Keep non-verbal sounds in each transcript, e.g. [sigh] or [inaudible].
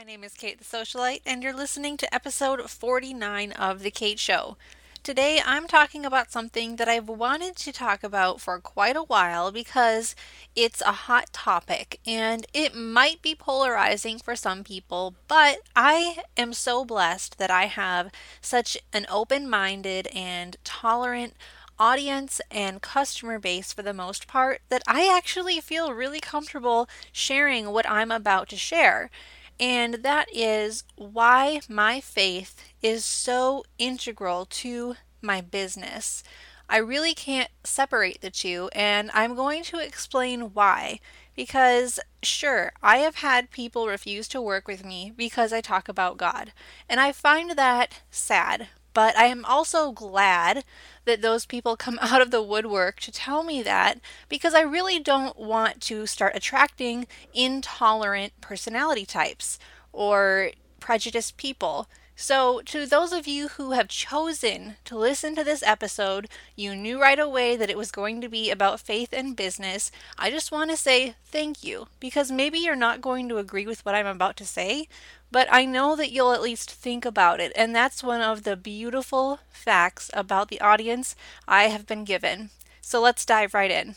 My name is Kate the Socialite, and you're listening to episode 49 of The Kate Show. Today, I'm talking about something that I've wanted to talk about for quite a while because it's a hot topic and it might be polarizing for some people, but I am so blessed that I have such an open minded and tolerant audience and customer base for the most part that I actually feel really comfortable sharing what I'm about to share. And that is why my faith is so integral to my business. I really can't separate the two, and I'm going to explain why. Because, sure, I have had people refuse to work with me because I talk about God, and I find that sad. But I am also glad that those people come [laughs] out of the woodwork to tell me that because I really don't want to start attracting intolerant personality types or prejudiced people. So, to those of you who have chosen to listen to this episode, you knew right away that it was going to be about faith and business. I just want to say thank you because maybe you're not going to agree with what I'm about to say, but I know that you'll at least think about it. And that's one of the beautiful facts about the audience I have been given. So, let's dive right in.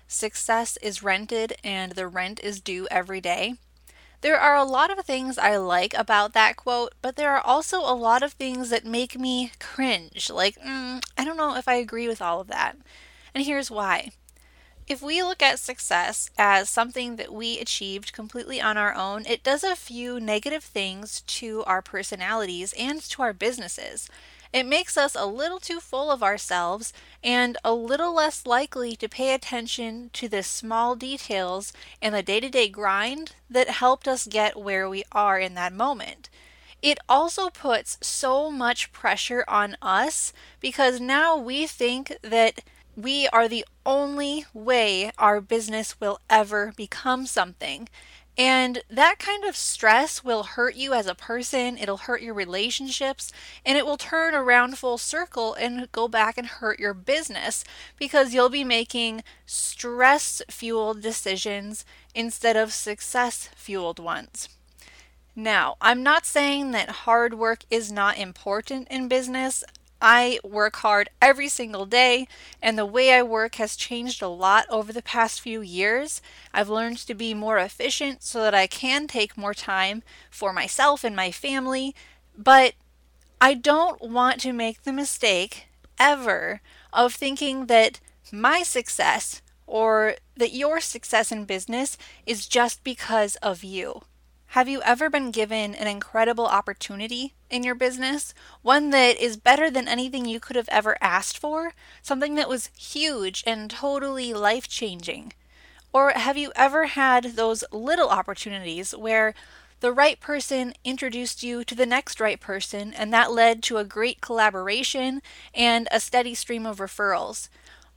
Success is rented and the rent is due every day. There are a lot of things I like about that quote, but there are also a lot of things that make me cringe. Like, mm, I don't know if I agree with all of that. And here's why. If we look at success as something that we achieved completely on our own, it does a few negative things to our personalities and to our businesses. It makes us a little too full of ourselves and a little less likely to pay attention to the small details and the day to day grind that helped us get where we are in that moment. It also puts so much pressure on us because now we think that we are the only way our business will ever become something. And that kind of stress will hurt you as a person, it'll hurt your relationships, and it will turn around full circle and go back and hurt your business because you'll be making stress fueled decisions instead of success fueled ones. Now, I'm not saying that hard work is not important in business. I work hard every single day, and the way I work has changed a lot over the past few years. I've learned to be more efficient so that I can take more time for myself and my family, but I don't want to make the mistake ever of thinking that my success or that your success in business is just because of you. Have you ever been given an incredible opportunity in your business? One that is better than anything you could have ever asked for? Something that was huge and totally life changing? Or have you ever had those little opportunities where the right person introduced you to the next right person, and that led to a great collaboration and a steady stream of referrals?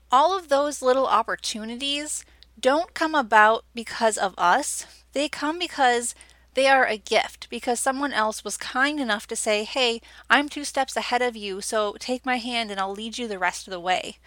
All of those little opportunities don't come about because of us, they come because they are a gift because someone else was kind enough to say, Hey, I'm two steps ahead of you, so take my hand and I'll lead you the rest of the way.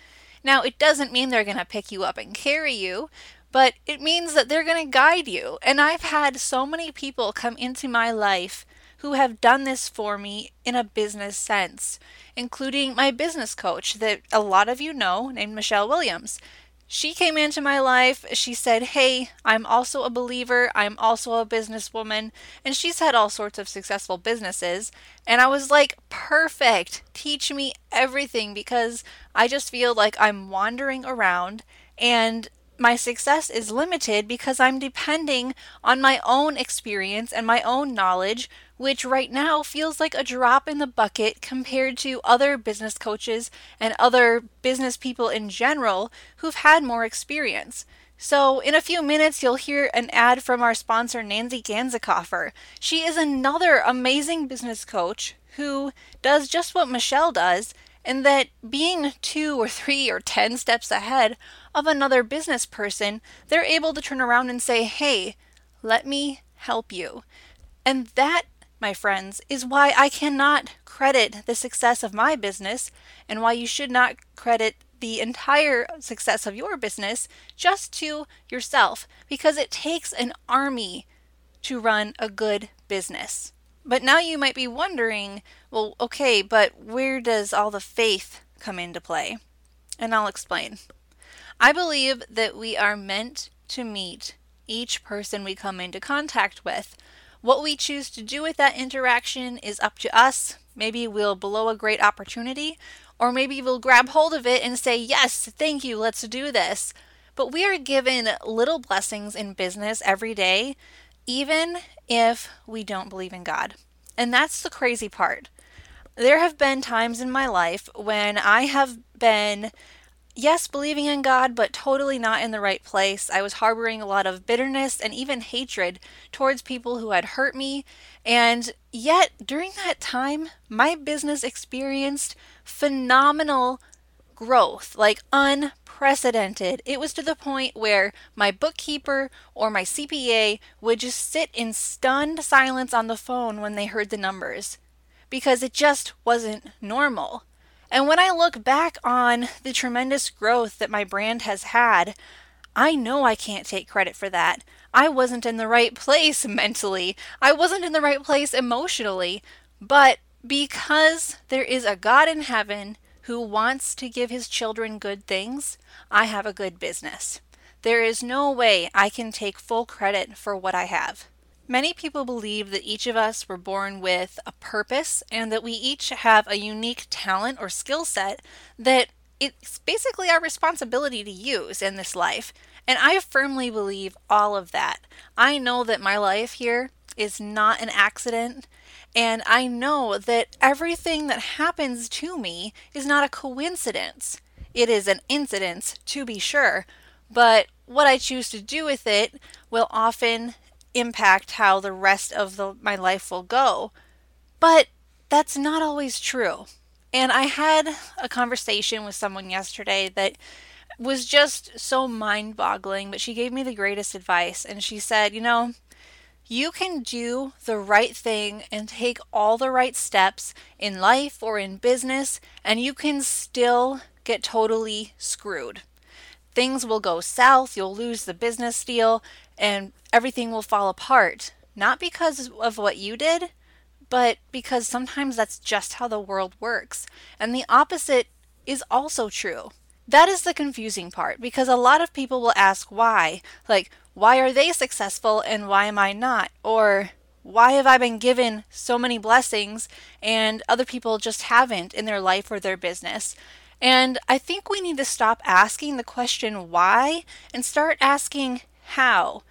Now, it doesn't mean they're going to pick you up and carry you, but it means that they're going to guide you. And I've had so many people come into my life who have done this for me in a business sense, including my business coach that a lot of you know, named Michelle Williams. She came into my life. She said, Hey, I'm also a believer. I'm also a businesswoman. And she's had all sorts of successful businesses. And I was like, Perfect. Teach me everything because I just feel like I'm wandering around and my success is limited because I'm depending on my own experience and my own knowledge, which right now feels like a drop in the bucket compared to other business coaches and other business people in general who've had more experience. So, in a few minutes, you'll hear an ad from our sponsor, Nancy Ganzekaufer. She is another amazing business coach who does just what Michelle does, and that being two or three or ten steps ahead of another business person, they're able to turn around and say, Hey, let me help you. And that, my friends, is why I cannot credit the success of my business and why you should not credit the entire success of your business just to yourself because it takes an army to run a good business. But now you might be wondering, well, okay, but where does all the faith come into play? And I'll explain. I believe that we are meant to meet each person we come into contact with. What we choose to do with that interaction is up to us. Maybe we'll blow a great opportunity, or maybe we'll grab hold of it and say, Yes, thank you, let's do this. But we are given little blessings in business every day, even if we don't believe in God. And that's the crazy part. There have been times in my life when I have been yes, believing in God, but totally not in the right place. I was harboring a lot of bitterness and even hatred towards people who had hurt me. And yet, during that time, my business experienced phenomenal growth, like unprecedented. It was to the point where my bookkeeper or my CPA would just sit in stunned silence on the phone when they heard the numbers because it just wasn't normal. And when I look back on the tremendous growth that my brand has had, I know I can't take credit for that. I wasn't in the right place [laughs] mentally. I wasn't in the right place emotionally. But because there is a God in heaven who wants to give his children good things, I have a good business. There is no way I can take full credit for what I have. Many people believe that each of us were born with a purpose and that we each have a unique talent or skill set that it's basically our responsibility to use in this life. And I firmly believe all of that. I know that my life here is not an accident. And I know that everything that happens to me is not a coincidence. It is an incident, to be sure, but what I choose to do with it will often impact how the rest of the, my life will go. But that's not always true. And I had a conversation with someone yesterday that was just so mind boggling, but she gave me the greatest advice. And she said, You know, you can do the right thing and take all the right steps in life or in business, and you can still get totally screwed. Things will go south, you'll lose the business deal, and everything will fall apart. Not because of what you did, but because sometimes that's just how the world works. And the opposite is also true. That is the confusing part because a lot of people will ask why. Like, why are they successful and why am I not? Or why have I been given so many blessings and other people just haven't in their life or their business? And I think we need to stop asking the question why and start asking how.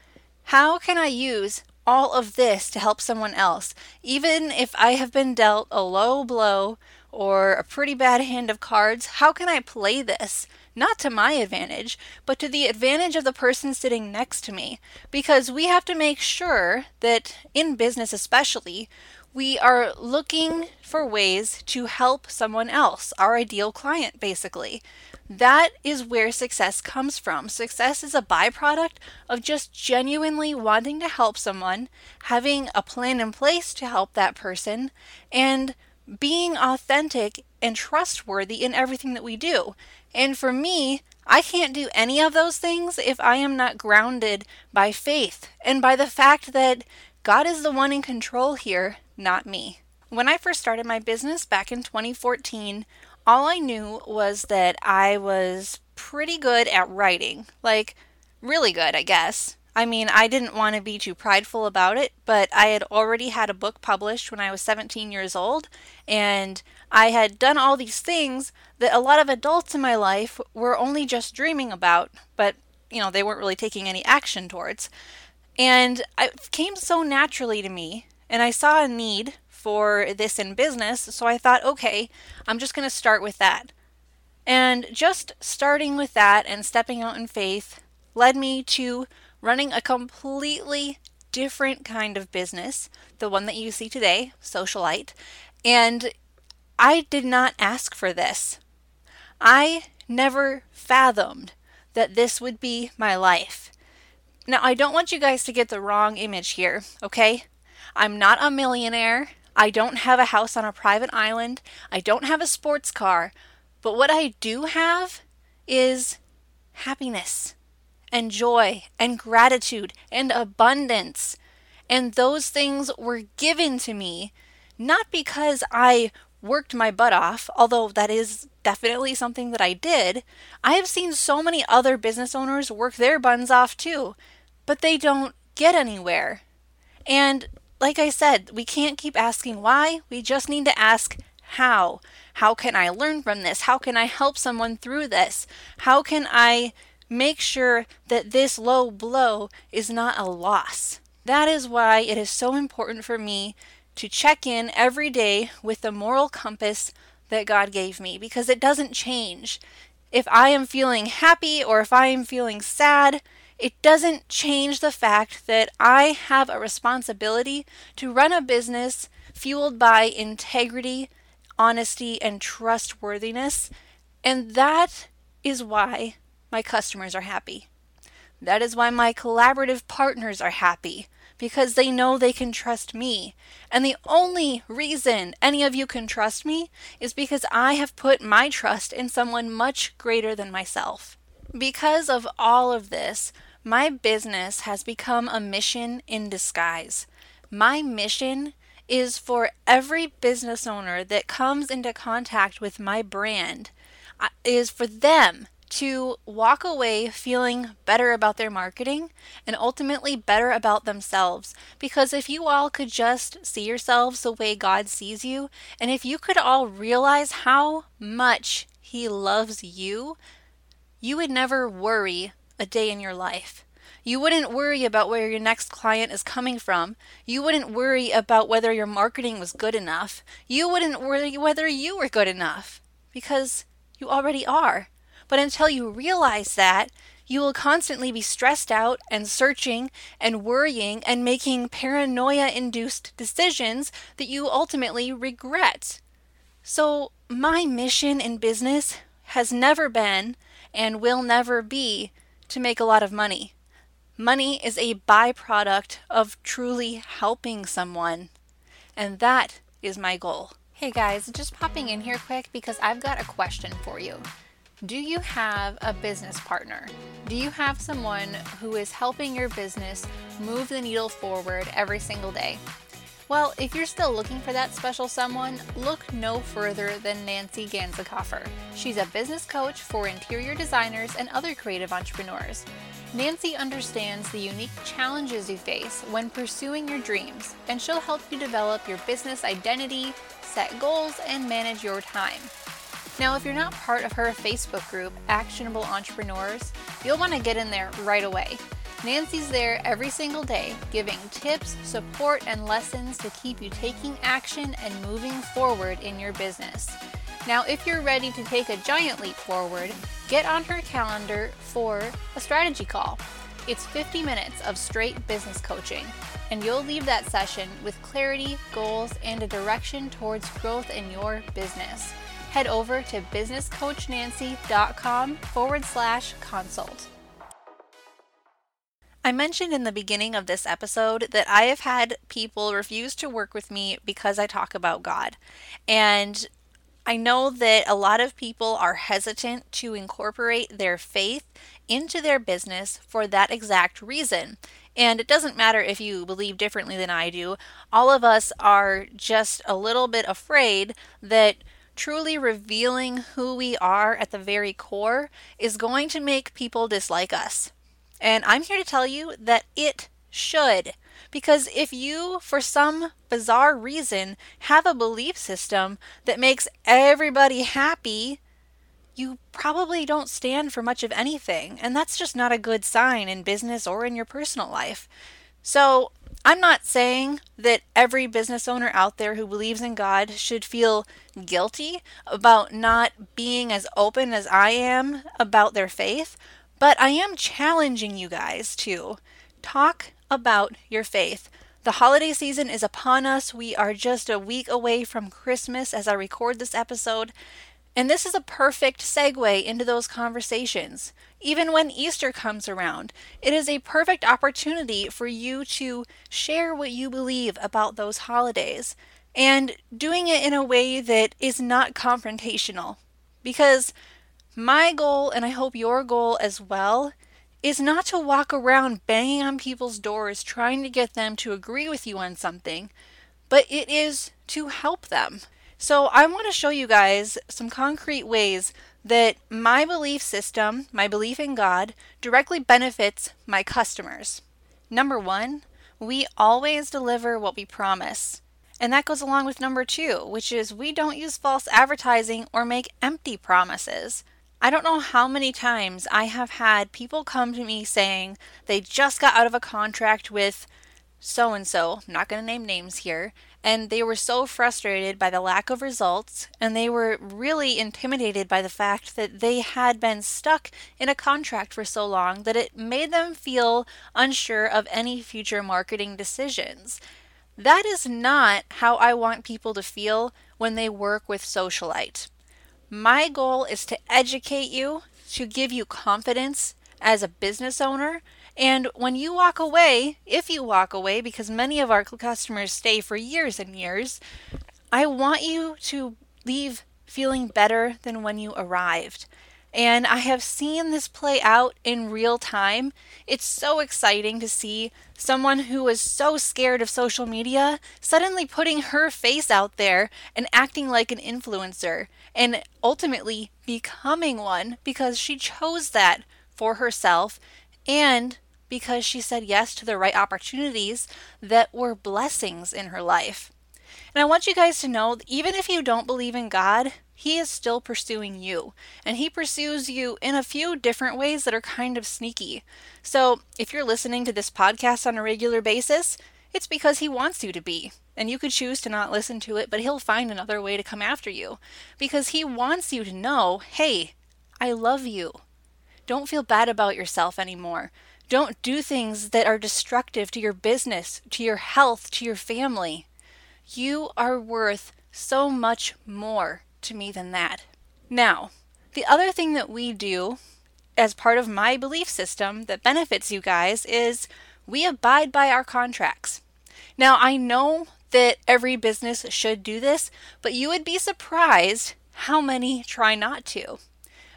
How can I use all of this to help someone else, even if I have been dealt a low blow or a pretty bad hand of cards? How can I play this? Not to my advantage, but to the advantage of the person sitting next to me. Because we have to make sure that, in business especially, we are looking for ways to help someone else, our ideal client, basically. That is where success comes from. Success is a byproduct of just genuinely wanting to help someone, having a plan in place to help that person, and being authentic and trustworthy in everything that we do. And for me, I can't do any of those things if I am not grounded by faith and by the fact that God is the one in control here not me. When I first started my business back in 2014, all I knew was that I was pretty good at writing. Like, really good, I guess. I mean, I didn't want to be too prideful about it, but I had already had a book published when I was 17 years old, and I had done all these things that a lot of adults in my life were only just dreaming about, but, you know, they weren't really taking any action towards. And it came so naturally to me and I saw a need for this in business, so I thought, okay, I'm just going to start with that. And just starting with that and stepping out in faith led me to running a completely different kind of business, the one that you see today, Socialite. And I did not ask for this. I never fathomed that this would be my life. Now, I don't want you guys to get the wrong image here, okay? I'm not a millionaire. I don't have a house on a private island. I don't have a sports car. But what I do have is happiness and joy and gratitude and abundance. And those things were given to me not because I worked my butt off, although that is definitely something that I did. I have seen so many other business owners work their buns off too, but they don't get anywhere. And like I said, we can't keep asking why, we just need to ask how. How can I learn from this? How can I help someone through this? How can I make sure that this low blow is not a loss? That is why it is so important for me to check in every day with the moral compass that God gave me because it doesn't change. If I am feeling happy or if I am feeling sad, it doesn't change the fact that I have a responsibility to run a business fueled by integrity, honesty, and trustworthiness. And that is why my customers are happy. That is why my collaborative partners are happy because they know they can trust me. And the only reason any of you can trust me is because I have put my trust in someone much greater than myself. Because of all of this, my business has become a mission in disguise. My mission is for every business owner that comes into contact with my brand uh, is for them to walk away feeling better about their marketing and ultimately better about themselves. Because if you all could just see yourselves the way God sees you, and if you could all realize how much He loves you, you would never worry a day in your life. You wouldn't worry about where your next client is coming from. You wouldn't worry about whether your marketing was good enough. You wouldn't worry whether you were good enough because you already are. But until you realize that, you will constantly be stressed out and searching and worrying and making paranoia induced decisions that you ultimately regret. So, my mission in business has never been and will never be to make a lot of money. Money is a byproduct of truly helping someone, and that is my goal. Hey guys, just popping in here quick because I've got a question for you. Do you have a business partner? Do you have someone who is helping your business move the needle forward every single day? Well, if you're still looking for that special someone, look no further than Nancy Ganzekaufer. She's a business coach for interior designers and other creative entrepreneurs. Nancy understands the unique challenges you face when pursuing your dreams, and she'll help you develop your business identity, set goals, and manage your time. Now, if you're not part of her Facebook group, Actionable Entrepreneurs, you'll want to get in there right away. Nancy's there every single day, giving tips, support, and lessons to keep you taking action and moving forward in your business. Now, if you're ready to take a giant leap forward, get on her calendar for a strategy call. It's 50 minutes of straight business coaching, and you'll leave that session with clarity, goals, and a direction towards growth in your business head over to businesscoachnancy.com forward slash consult. I mentioned in the beginning of this episode that I have had people refuse to work with me because I talk about God. And I know that a lot of people are hesitant to incorporate their faith into their business for that exact reason. And it doesn't matter if you believe differently than I do, all of us are just a little bit afraid that truly revealing who we are at the very core is going to make people dislike us. And I'm here to tell you that it should. Because if you, for some bizarre reason, have a belief system that makes everybody happy, you probably don't stand for much of anything. And that's just not a good sign in business or in your personal life. So I'm not saying that every business owner out there who believes in God should feel guilty about not being as open as I am about their faith, But I am challenging you guys to talk about your faith. The holiday season is upon us. We are just a week away from Christmas as I record this episode. And this is a perfect segue into those conversations. Even when Easter comes around, it is a perfect opportunity for you to share what you believe about those holidays and doing it in a way that is not confrontational. Because my goal, and I hope your goal as well, is not to walk around banging on people's doors trying to get them to agree with you on something, but it is to help them. So, I want to show you guys some concrete ways that my belief system, my belief in God, directly benefits my customers. Number one, we always deliver what we promise. And that goes along with number two, which is we don't use false advertising or make empty promises. I don't know how many times I have had people come to me saying they just got out of a contract with so and so, not going to name names here, and they were so frustrated by the lack of results, and they were really intimidated by the fact that they had been stuck in a contract for so long that it made them feel unsure of any future marketing decisions. That is not how I want people to feel when they work with Socialite. My goal is to educate you, to give you confidence as a business owner, and when you walk away, if you walk away, because many of our customers stay for years and years, I want you to leave feeling better than when you arrived. And I have seen this play out in real time. It's so exciting to see someone who was so scared of social media suddenly putting her face out there and acting like an influencer and ultimately becoming one because she chose that for herself and because she said yes to the right opportunities that were blessings in her life. And I want you guys to know even if you don't believe in God, He is still pursuing you. And He pursues you in a few different ways that are kind of sneaky. So if you're listening to this podcast on a regular basis, it's because He wants you to be. And you could choose to not listen to it, but He'll find another way to come after you. Because He wants you to know hey, I love you. Don't feel bad about yourself anymore. Don't do things that are destructive to your business, to your health, to your family. You are worth so much more to me than that. Now, the other thing that we do as part of my belief system that benefits you guys is we abide by our contracts. Now, I know that every business should do this, but you would be surprised how many try not to.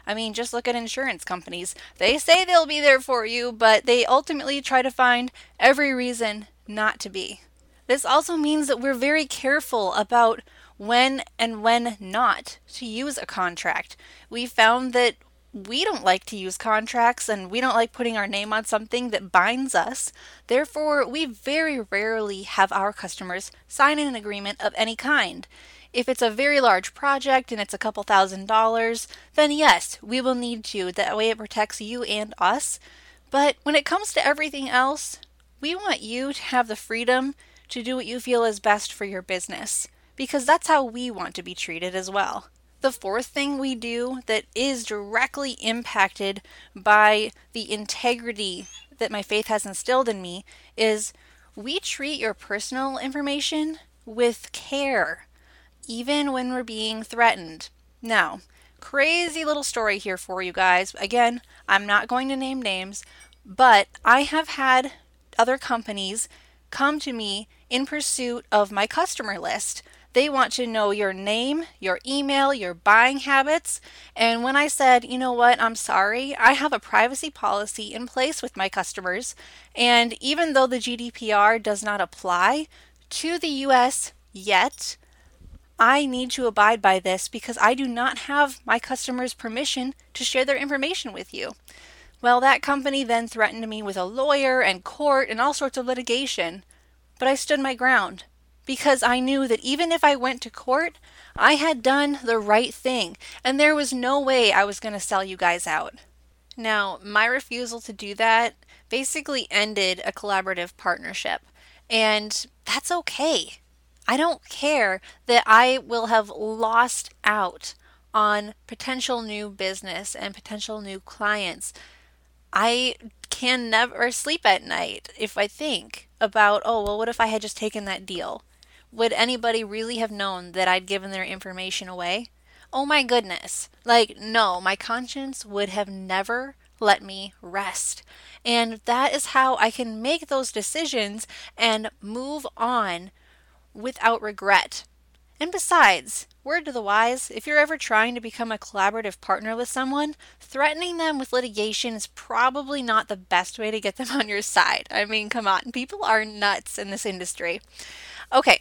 I mean, just look at insurance companies. They say they'll be there for you, but they ultimately try to find every reason not to be. This also means that we're very careful about when and when not to use a contract. We found that we don't like to use contracts and we don't like putting our name on something that binds us. Therefore, we very rarely have our customers sign an agreement of any kind. If it's a very large project and it's a couple thousand dollars, then yes, we will need to. That way it protects you and us. But when it comes to everything else, we want you to have the freedom to do what you feel is best for your business because that's how we want to be treated as well. The fourth thing we do that is directly impacted by the integrity that my faith has instilled in me is we treat your personal information with care even when we're being threatened. Now, crazy little story here for you guys. Again, I'm not going to name names, but I have had other companies come to me in pursuit of my customer list. They want to know your name, your email, your buying habits. And when I said, you know what, I'm sorry, I have a privacy policy in place with my customers. And even though the GDPR does not apply to the US yet, I need to abide by this because I do not have my customers' permission to share their information with you. Well, that company then threatened me with a lawyer and court and all sorts of litigation. But I stood my ground because I knew that even if I went to court, I had done the right thing and there was no way I was going to sell you guys out. Now, my refusal to do that basically ended a collaborative partnership, and that's okay. I don't care that I will have lost out on potential new business and potential new clients. I can never sleep at night if I think about, oh, well, what if I had just taken that deal? Would anybody really have known that I'd given their information away? Oh my goodness. Like, no, my conscience would have never let me rest. And that is how I can make those decisions and move on without regret. And besides, word to the wise, if you're ever trying to become a collaborative partner with someone, threatening them with litigation is probably not the best way to get them [laughs] on your side. I mean, come on, people are nuts in this industry. Okay,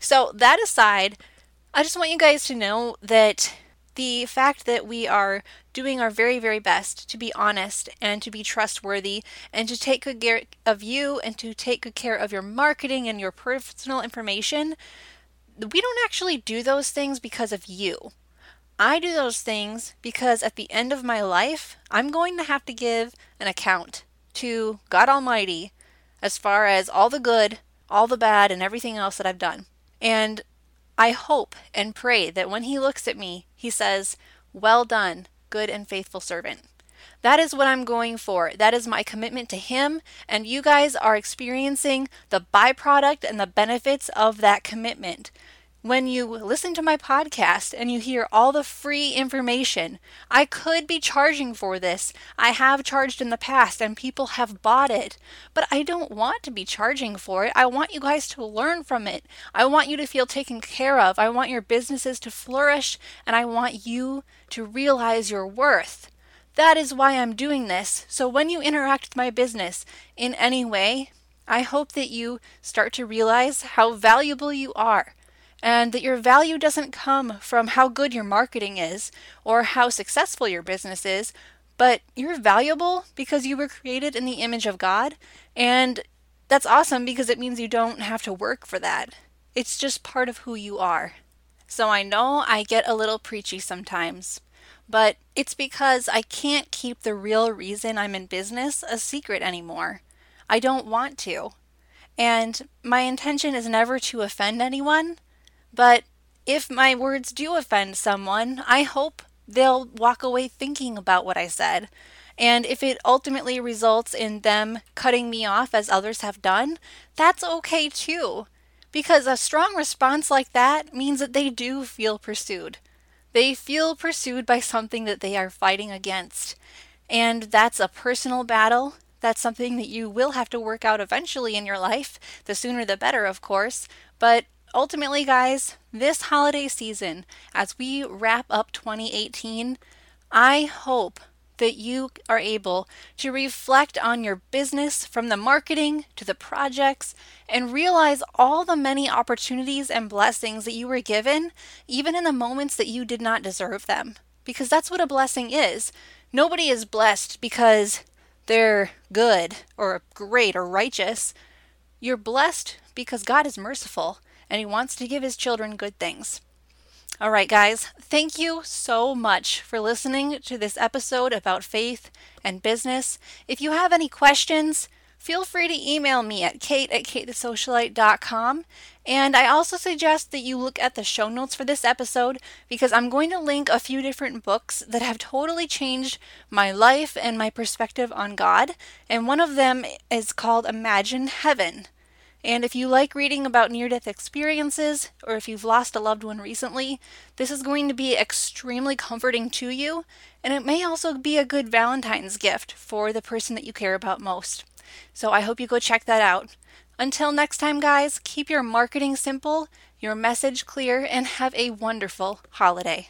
so that aside, I just want you guys to know that the fact that we are doing our very, very best to be honest and to be trustworthy and to take good care of you and to take good care of your marketing and your personal information, we don't actually do those things because of you. I do those things because at the end of my life, I'm going to have to give an account to God Almighty as far as all the good, all the bad, and everything else that I've done. And I hope and pray that when He looks at me, He says, Well done, good and faithful servant. That is what I'm going for. That is my commitment to Him, and you guys are experiencing the byproduct and the benefits of that commitment. When you listen to my podcast and you hear all the free information, I could be charging for this. I have charged in the past and people have bought it, but I don't want to be charging for it. I want you guys to learn from it. I want you to feel taken care of. I want your businesses to flourish and I want you to realize your worth. That is why I'm doing this. So when you interact with my business in any way, I hope that you start to realize how valuable you are and that your value doesn't come from how good your marketing is or how successful your business is, but you're valuable because you were created in the image of God, and that's awesome because it means you don't have to work for that. It's just part of who you are. So I know I get a little preachy sometimes, but it's because I can't keep the real reason I'm in business a secret anymore. I don't want to. And my intention is never to offend anyone, but if my words do offend someone, I hope they'll walk away thinking about what I said. And if it ultimately results in them cutting me off as others have done, that's okay too. Because a strong response like that means that they do feel pursued. They feel pursued by something that they are fighting against. And that's a personal battle. That's something that you will have to work out eventually in your life. The sooner the better, of course. But ultimately, guys, this holiday season, as we wrap up 2018, I hope that you are able to reflect on your business from the marketing to the projects and realize all the many opportunities and blessings that you were given, even in the moments that you did not deserve them. Because that's what a blessing is. Nobody is blessed because they're good or great or righteous. You're blessed because God is merciful and He wants to give His children good things. All right, guys, thank you so much for listening to this episode about faith and business. If you have any questions, feel free to email me at kate at katethesocialite.com. And I also suggest that you look at the show notes for this episode because I'm going to link a few different books that have totally changed my life and my perspective on God. And one of them is called Imagine Heaven. And if you like reading about near death experiences, or if you've lost a loved one recently, this is going to be extremely comforting to you, and it may also be a good Valentine's gift for the person that you care about most. So I hope you go check that out. Until next time, guys, keep your marketing simple, your message clear, and have a wonderful holiday.